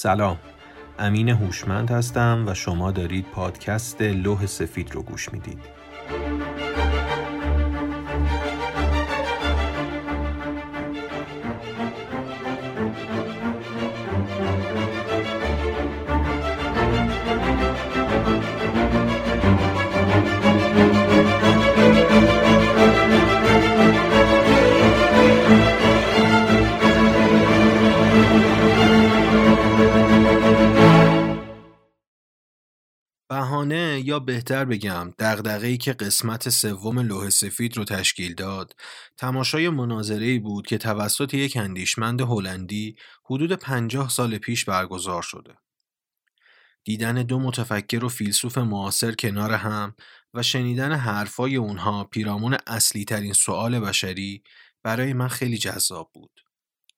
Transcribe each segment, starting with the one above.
سلام. امین هوشمند هستم و شما دارید پادکست لوح سفید رو گوش می‌دید. یا بهتر بگم دغدغه‌ای که قسمت سوم لوح سفید رو تشکیل داد تماشای مناظره‌ای بود که توسط یک اندیشمند هلندی حدود پنجاه سال پیش برگزار شده دیدن دو متفکر و فیلسوف معاصر کنار هم و شنیدن حرفای اونها پیرامون اصلی ترین سوال بشری برای من خیلی جذاب بود.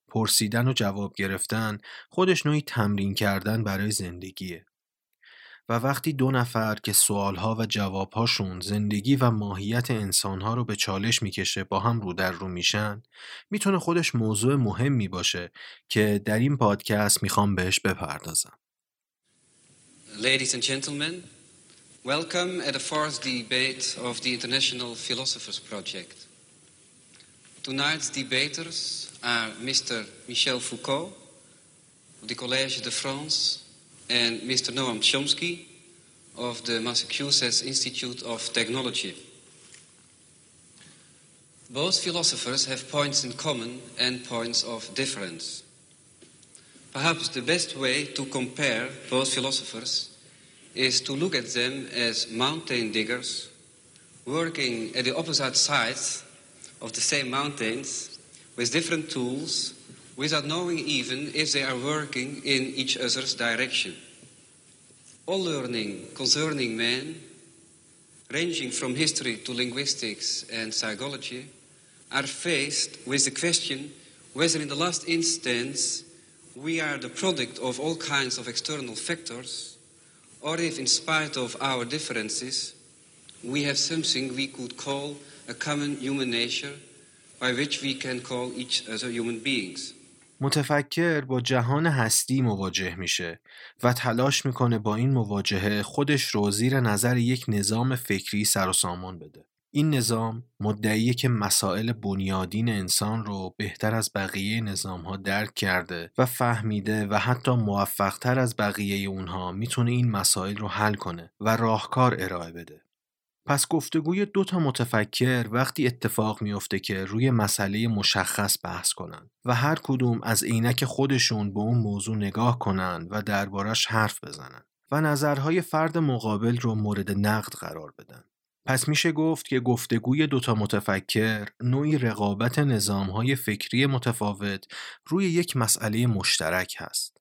پرسیدن و جواب گرفتن خودش نوعی تمرین کردن برای زندگیه. و وقتی دو نفر که سوالها و جوابهاشون زندگی و ماهیت انسانها رو به چالش می‌کشه با هم رو در رو میشن می‌تونه خودش موضوع مهمی باشه که در این پادکست می‌خوام بهش بپردازم. Ladies and gentlemen, welcome at the fourth debate of the International Philosophers Project. Tonight's debaters are Mr. Michel Foucault of the Collège de France and Mr. Noam Chomsky of the Massachusetts Institute of Technology. Both philosophers have points in common and points of difference. Perhaps the best way to compare both philosophers is to look at them as mountain diggers working at the opposite sides of the same mountains with different tools without knowing even if they are working in each other's direction. All learning concerning man, ranging from history to linguistics and psychology, are faced with the question whether in the last instance we are the product of all kinds of external factors, or if, in spite of our differences, we have something we could call a common human nature by which we can call each other human beings. متفکر با جهان هستی مواجه میشه و تلاش می‌کنه با این مواجهه خودش رو زیر نظر یک نظام فکری سر و سامان بده. این نظام مدعیه که مسائل بنیادین انسان رو بهتر از بقیه نظام ها درک کرده و فهمیده و حتی موفقتر از بقیه اونها می‌تونه این مسائل رو حل کنه و راهکار ارائه بده. پس گفتگوی دو تا متفکر وقتی اتفاق میافته که روی مسئله مشخص بحث کنن و هر کدوم از عینک خودشون به اون موضوع نگاه کنن و دربارش حرف بزنن و نظرهای فرد مقابل رو مورد نقد قرار بدن. پس میشه گفت که گفتگوی دوتا متفکر نوعی رقابت نظامهای فکری متفاوت روی یک مسئله مشترک هست.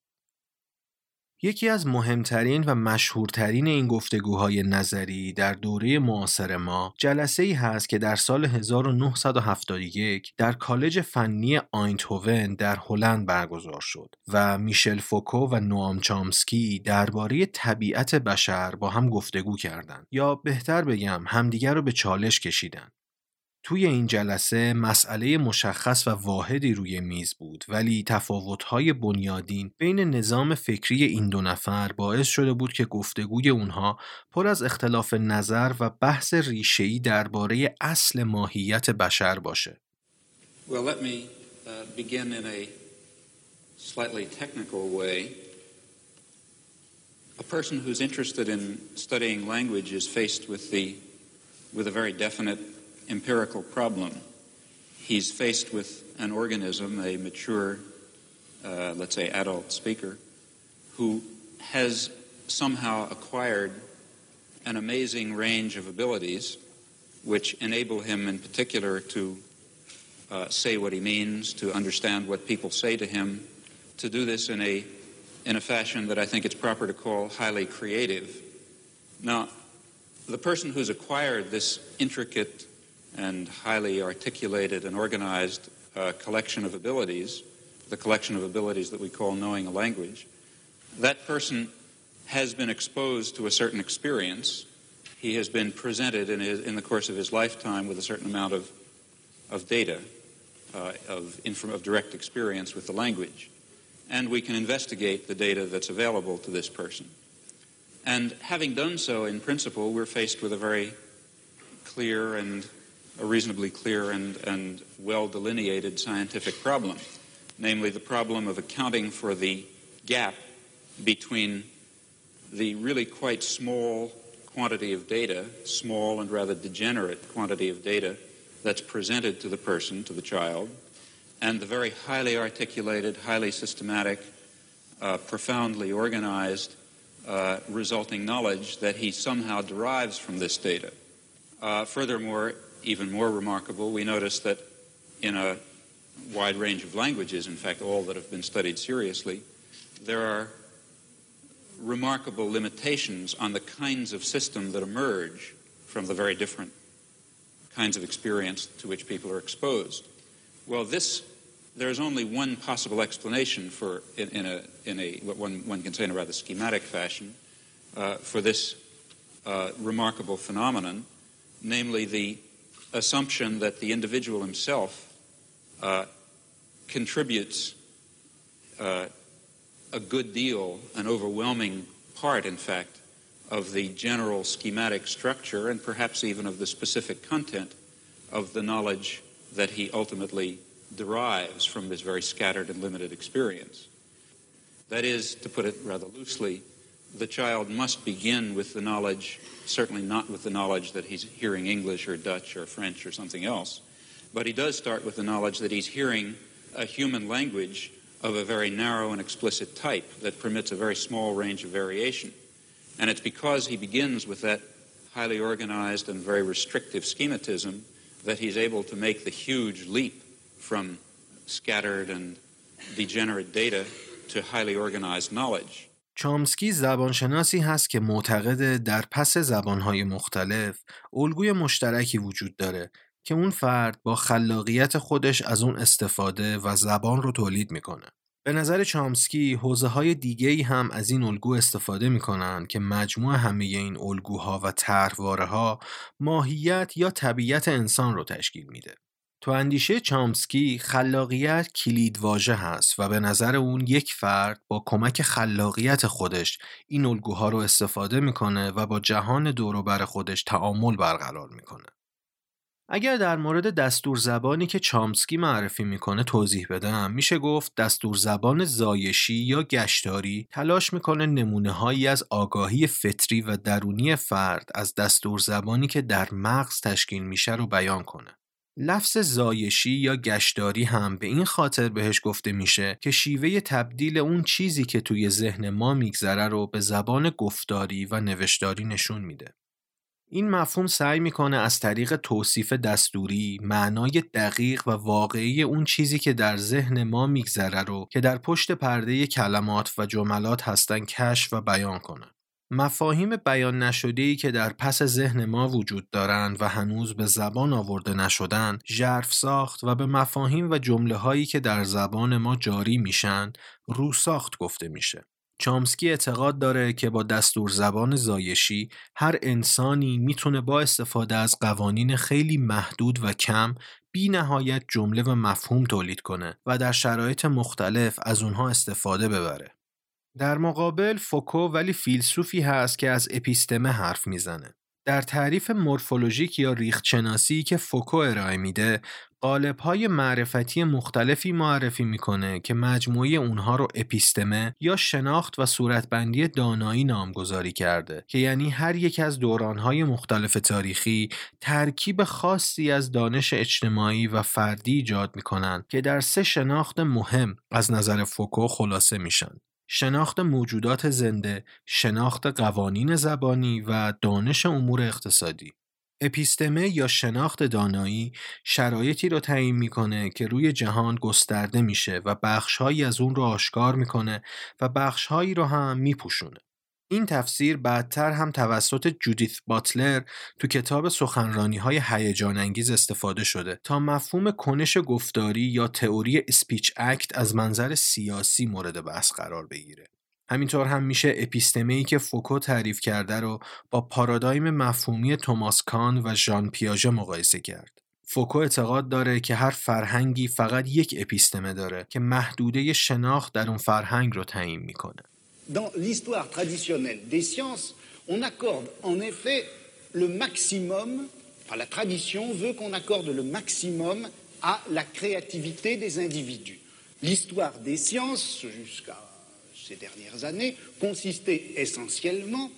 یکی از مهمترین و مشهورترین این گفتگوهای نظری در دوره معاصر ما جلسه ای هست که در سال 1971 در کالج فنی آینتوون در هلند برگزار شد و میشل فوکو و نوام چامسکی درباره طبیعت بشر با هم گفتگو کردند یا بهتر بگم همدیگر رو به چالش کشیدند. توی این جلسه مسئله مشخص و واحدی روی میز بود ولی تفاوت‌های بنیادین بین نظام فکری این دو نفر باعث شده بود که گفتگوی اونها پر از اختلاف نظر و بحث ریشه‌ای درباره اصل ماهیت بشر باشه. Well, let me uh, begin in a slightly technical way. A person who's interested in studying language is faced with the with a very definite empirical problem. He's faced with an organism, a mature, uh, let's say, adult speaker, who has somehow acquired an amazing range of abilities which enable him, in particular, to uh, say what he means, to understand what people say to him, to do this in a, in a fashion that I think it's proper to call highly creative. Now, the person who's acquired this intricate and highly articulated and organized uh, collection of abilities, the collection of abilities that we call knowing a language, that person has been exposed to a certain experience. He has been presented in, his, in the course of his lifetime with a certain amount of, of data, uh, of, of direct experience with the language. and we can investigate the data that's available to this person. And having done so, in principle, we're faced with a very clear and a reasonably clear and, and well delineated scientific problem, namely the problem of accounting for the gap between the really quite small quantity of data, small and rather degenerate quantity of data that's presented to the person, to the child, and the very highly articulated, highly systematic, uh, profoundly organized uh, resulting knowledge that he somehow derives from this data. Uh, furthermore, even more remarkable, we notice that in a wide range of languages, in fact, all that have been studied seriously, there are remarkable limitations on the kinds of system that emerge from the very different kinds of experience to which people are exposed. Well, this there's only one possible explanation for in, in a in a what one one can say in a rather schematic fashion uh, for this uh, remarkable phenomenon, namely the assumption that the individual himself uh, contributes uh, a good deal, an overwhelming part, in fact, of the general schematic structure and perhaps even of the specific content of the knowledge that he ultimately derives from this very scattered and limited experience. That is, to put it rather loosely, the child must begin with the knowledge, certainly not with the knowledge that he's hearing English or Dutch or French or something else, but he does start with the knowledge that he's hearing a human language of a very narrow and explicit type that permits a very small range of variation. And it's because he begins with that highly organized and very restrictive schematism that he's able to make the huge leap from scattered and degenerate data to highly organized knowledge. چامسکی زبانشناسی هست که معتقد در پس زبانهای مختلف الگوی مشترکی وجود داره که اون فرد با خلاقیت خودش از اون استفاده و زبان رو تولید می‌کنه. به نظر چامسکی حوزه های دیگه هم از این الگو استفاده می‌کنن که مجموع همه این الگوها و طرحواره ها ماهیت یا طبیعت انسان رو تشکیل میده. تو اندیشه چامسکی خلاقیت کلید واژه هست و به نظر اون یک فرد با کمک خلاقیت خودش این الگوها رو استفاده می‌کنه و با جهان دوروبر خودش تعامل برقرار می‌کنه. اگر در مورد دستور زبانی که چامسکی معرفی می‌کنه توضیح بدم میشه گفت دستور زبان زایشی یا گشتاری تلاش می‌کنه نمونه هایی از آگاهی فطری و درونی فرد از دستور زبانی که در مغز تشکیل میشه رو بیان کنه. لفظ زایشی یا گشتاری هم به این خاطر بهش گفته میشه که شیوه تبدیل اون چیزی که توی ذهن ما میگذره رو به زبان گفتاری و نوشتاری نشون میده. این مفهوم سعی می‌کنه از طریق توصیف دستوری معنای دقیق و واقعی اون چیزی که در ذهن ما میگذره رو که در پشت پرده کلمات و جملات هستن کشف و بیان کنه. مفاهیم بیان نشده ای که در پس ذهن ما وجود دارند و هنوز به زبان آورده نشدن ژرف ساخت و به مفاهیم و جمله هایی که در زبان ما جاری میشن رو ساخت گفته میشه. چامسکی اعتقاد داره که با دستور زبان زایشی هر انسانی می‌تونه با استفاده از قوانین خیلی محدود و کم بی نهایت جمله و مفهوم تولید کنه و در شرایط مختلف از اونها استفاده ببره. در مقابل فوکو ولی فیلسوفی هست که از اپیستمه حرف می‌زنه. در تعریف مورفولوژیک یا ریختشناسی که فوکو ارائه میده های معرفتی مختلفی معرفی می‌کنه که مجموعه اونها رو اپیستمه یا شناخت و صورتبندی دانایی نامگذاری کرده که یعنی هر یک از دورانهای مختلف تاریخی ترکیب خاصی از دانش اجتماعی و فردی ایجاد می‌کنن که در سه شناخت مهم از نظر فوکو خلاصه میشن شناخت موجودات زنده، شناخت قوانین زبانی و دانش امور اقتصادی. اپیستمه یا شناخت دانایی شرایطی رو تعیین می‌کنه که روی جهان گسترده میشه و بخشهایی از اون رو آشکار می‌کنه و بخشهایی رو هم میپوشونه. این تفسیر بعدتر هم توسط جودیث باتلر تو کتاب سخنرانی های هیجان انگیز استفاده شده تا مفهوم کنش گفتاری یا تئوری اسپیچ اکت از منظر سیاسی مورد بحث قرار بگیره. همینطور هم میشه اپیستمه ای که فوکو تعریف کرده رو با پارادایم مفهومی توماس کان و ژان پیاژه مقایسه کرد. فوکو اعتقاد داره که هر فرهنگی فقط یک اپیستمه داره که محدوده شناخت در اون فرهنگ رو تعیین می‌کنه. Dans l'histoire traditionnelle des sciences, on accorde en effet le maximum, enfin la tradition veut qu'on accorde le maximum à la créativité des individus. L'histoire des sciences, jusqu'à ces dernières années, consistait essentiellement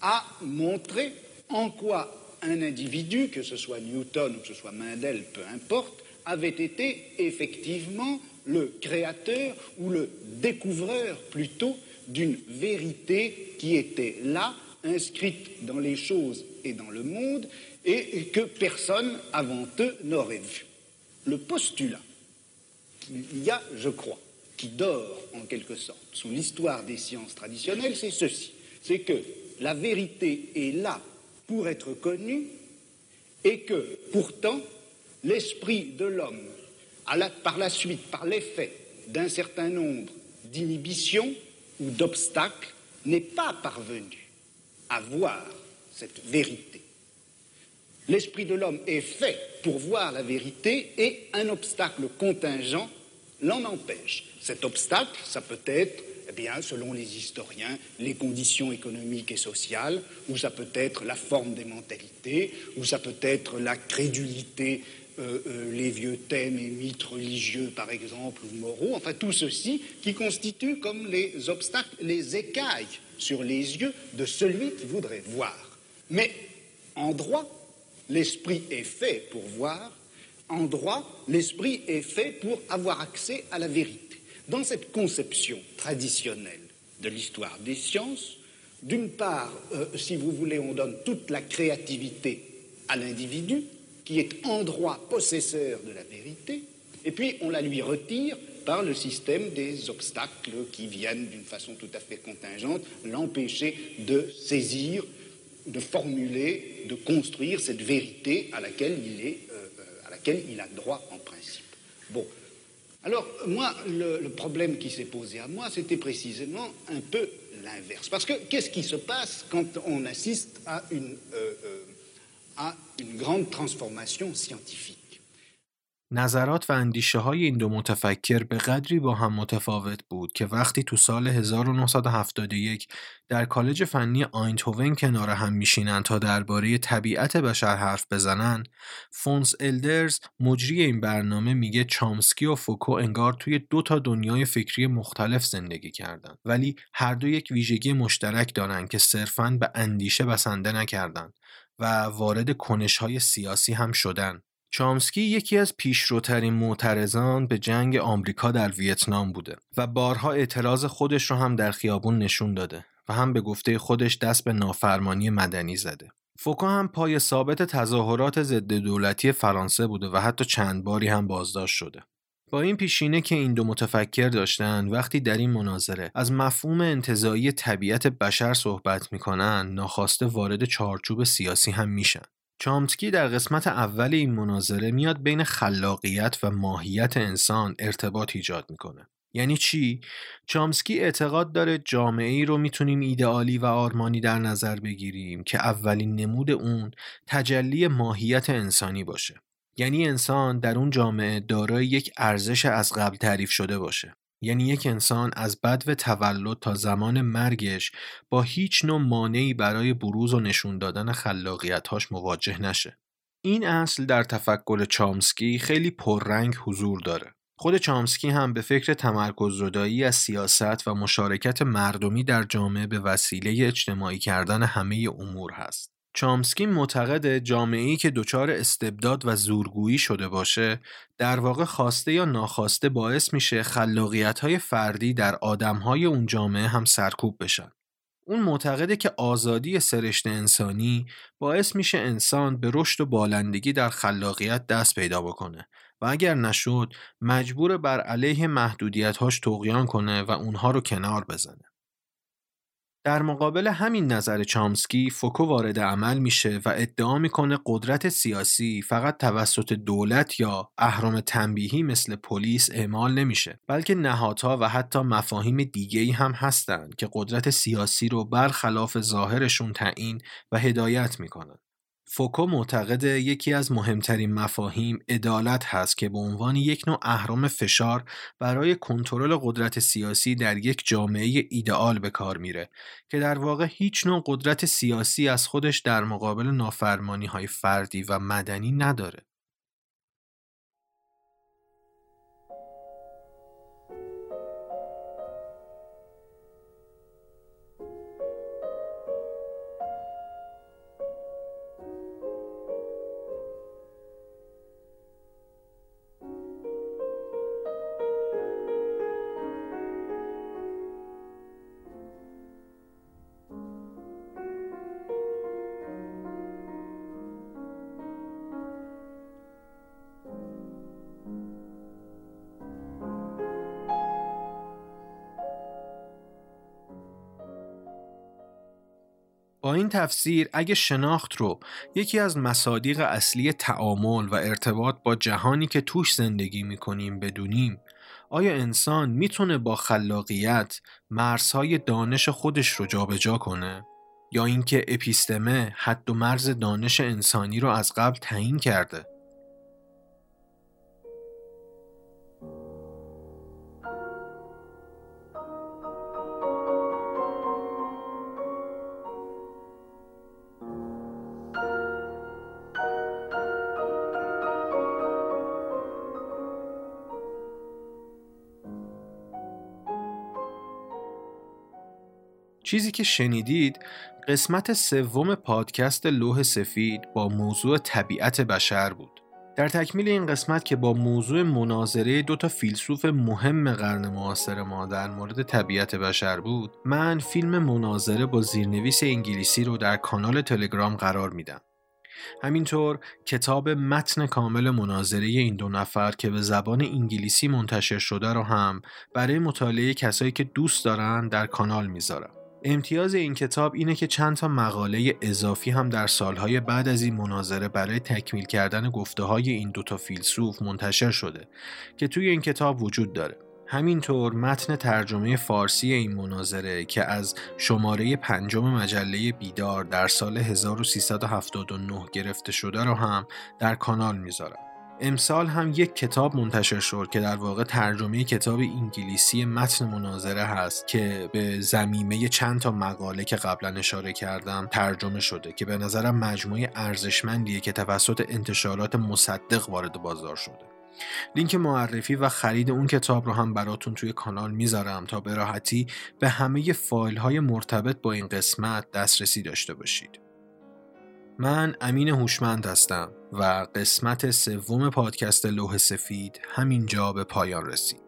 à montrer en quoi un individu, que ce soit Newton ou que ce soit Mendel, peu importe, avait été effectivement le créateur ou le découvreur plutôt d'une vérité qui était là, inscrite dans les choses et dans le monde, et que personne avant eux n'aurait vu. Le postulat qu'il y a, je crois, qui dort en quelque sorte sous l'histoire des sciences traditionnelles, c'est ceci. C'est que la vérité est là pour être connu et que pourtant l'esprit de l'homme, par la suite, par l'effet d'un certain nombre d'inhibitions ou d'obstacles, n'est pas parvenu à voir cette vérité. L'esprit de l'homme est fait pour voir la vérité et un obstacle contingent l'en empêche. Cet obstacle, ça peut être eh bien, selon les historiens, les conditions économiques et sociales, ou ça peut être la forme des mentalités, ou ça peut être la crédulité, euh, euh, les vieux thèmes et mythes religieux, par exemple, ou moraux, enfin tout ceci qui constitue comme les obstacles, les écailles sur les yeux de celui qui voudrait voir. Mais en droit, l'esprit est fait pour voir, en droit, l'esprit est fait pour avoir accès à la vérité. Dans cette conception traditionnelle de l'histoire des sciences, d'une part, euh, si vous voulez, on donne toute la créativité à l'individu, qui est en droit possesseur de la vérité, et puis on la lui retire par le système des obstacles qui viennent d'une façon tout à fait contingente l'empêcher de saisir, de formuler, de construire cette vérité à laquelle il, est, euh, euh, à laquelle il a droit en principe. Bon, alors, moi, le, problème qui s'est posé à moi, c'était précisément un peu l'inverse. Parce que qu'est-ce qui se passe quand on assiste à une, euh, نظرات و اندیشه های این دو متفکر به قدری با هم متفاوت بود که وقتی تو سال 1971 در کالج فنی آیندهوون کنار هم میشینن تا درباره طبیعت بشر حرف بزنن فونس الدرز مجری این برنامه میگه چامسکی و فوکو انگار توی دو تا دنیای فکری مختلف زندگی کردن ولی هر دو یک ویژگی مشترک دارن که صرفاً به اندیشه بسنده نکردن. و وارد کنش های سیاسی هم شدن چامسکی یکی از پیشروترین معترضان به جنگ آمریکا در ویتنام بوده و بارها اعتراض خودش رو هم در خیابون نشون داده و هم به گفته خودش دست به نافرمانی مدنی زده. فوکو هم پای ثابت تظاهرات ضد دولتی فرانسه بوده و حتی چند باری هم بازداشت شده. با این پیشینه که این دو متفکر داشتن وقتی در این مناظره از مفهوم انتظایی طبیعت بشر صحبت می‌کنن ناخواسته وارد چارچوب سیاسی هم میشن. چامسکی در قسمت اول این مناظره میاد بین خلاقیت و ماهیت انسان ارتباط ایجاد می‌کنه. یعنی چی؟ چامسکی اعتقاد داره جامعه ای رو می‌تونیم ایدئالی و آرمانی در نظر بگیریم که اولین نمود اون تجلی ماهیت انسانی باشه. یعنی انسان در اون جامعه دارای یک ارزش از قبل تعریف شده باشه. یعنی یک انسان از بد و تولد تا زمان مرگش با هیچ نوع مانعی برای بروز و نشون دادن خلاقیتهاش مواجه نشه. این اصل در تفکر چامسکی خیلی پررنگ حضور داره. خود چامسکی هم به فکر تمرکز زدایی از سیاست و مشارکت مردمی در جامعه به وسیله اجتماعی کردن همه امور هست. چامسکی معتقد جامعه‌ای که دچار استبداد و زورگویی شده باشه در واقع خواسته یا ناخواسته باعث میشه خلاقیت‌های فردی در آدم‌های اون جامعه هم سرکوب بشن. اون معتقده که آزادی سرشت انسانی باعث میشه انسان به رشد و بالندگی در خلاقیت دست پیدا بکنه و اگر نشد مجبور بر علیه محدودیت‌هاش تقیان کنه و اونها رو کنار بزنه. در مقابل همین نظر چامسکی فوکو وارد عمل میشه و ادعا می‌کنه قدرت سیاسی فقط توسط دولت یا اهرام تنبیهی مثل پلیس اعمال نمیشه بلکه نهادها و حتی مفاهیم دیگه هم هستند که قدرت سیاسی رو برخلاف ظاهرشون تعیین و هدایت می‌کنن. فوکو معتقد یکی از مهمترین مفاهیم عدالت هست که به عنوان یک نوع اهرام فشار برای کنترل قدرت سیاسی در یک جامعه ایدئال به کار میره که در واقع هیچ نوع قدرت سیاسی از خودش در مقابل نافرمانی های فردی و مدنی نداره. این تفسیر اگه شناخت رو یکی از مصادیق اصلی تعامل و ارتباط با جهانی که توش زندگی می‌کنیم بدونیم آیا انسان می‌تونه با خلاقیت مرزهای دانش خودش رو جابجا کنه؟ یا اینکه اپیستمه حد و مرز دانش انسانی رو از قبل تعیین کرده؟ چیزی که شنیدید قسمت سوم پادکست لوح سفید با موضوع طبیعت بشر بود. در تکمیل این قسمت که با موضوع مناظره دو تا فیلسوف مهم قرن معاصر ما در مورد طبیعت بشر بود من فیلم مناظره با زیرنویس انگلیسی رو در کانال تلگرام قرار میدم همینطور کتاب متن کامل مناظره این دو نفر که به زبان انگلیسی منتشر شده رو هم برای مطالعه کسایی که دوست دارن در کانال می‌ذارم امتیاز این کتاب اینه که چند تا مقاله اضافی هم در سالهای بعد از این مناظره برای تکمیل کردن گفته های این دوتا فیلسوف منتشر شده که توی این کتاب وجود داره. همینطور متن ترجمه فارسی این مناظره که از شماره پنجم مجله بیدار در سال 1379 گرفته شده رو هم در کانال می‌ذارم. امسال هم یک کتاب منتشر شد که در واقع ترجمه کتاب انگلیسی متن مناظره هست که به زمیمه چند تا مقاله که قبلا اشاره کردم ترجمه شده که به نظرم مجموعه ارزشمندیه که توسط انتشارات مصدق وارد بازار شده. لینک معرفی و خرید اون کتاب رو هم براتون توی کانال می‌ذارم تا به راحتی به همه فایل های مرتبط با این قسمت دسترسی داشته باشید. من امین هوشمند هستم و قسمت سوم پادکست لوح سفید همینجا به پایان رسید.